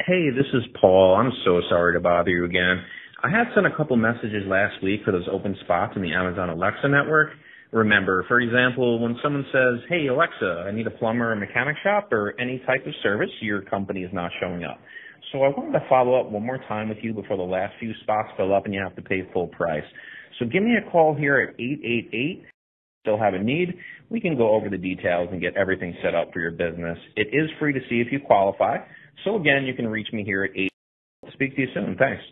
Hey, this is Paul. I'm so sorry to bother you again. I had sent a couple messages last week for those open spots in the Amazon Alexa network. Remember, for example, when someone says, Hey Alexa, I need a plumber or mechanic shop or any type of service, your company is not showing up. So I wanted to follow up one more time with you before the last few spots fill up and you have to pay full price. So give me a call here at 888 still have a need, we can go over the details and get everything set up for your business. It is free to see if you qualify. So again, you can reach me here at 8. Speak to you soon. Thanks.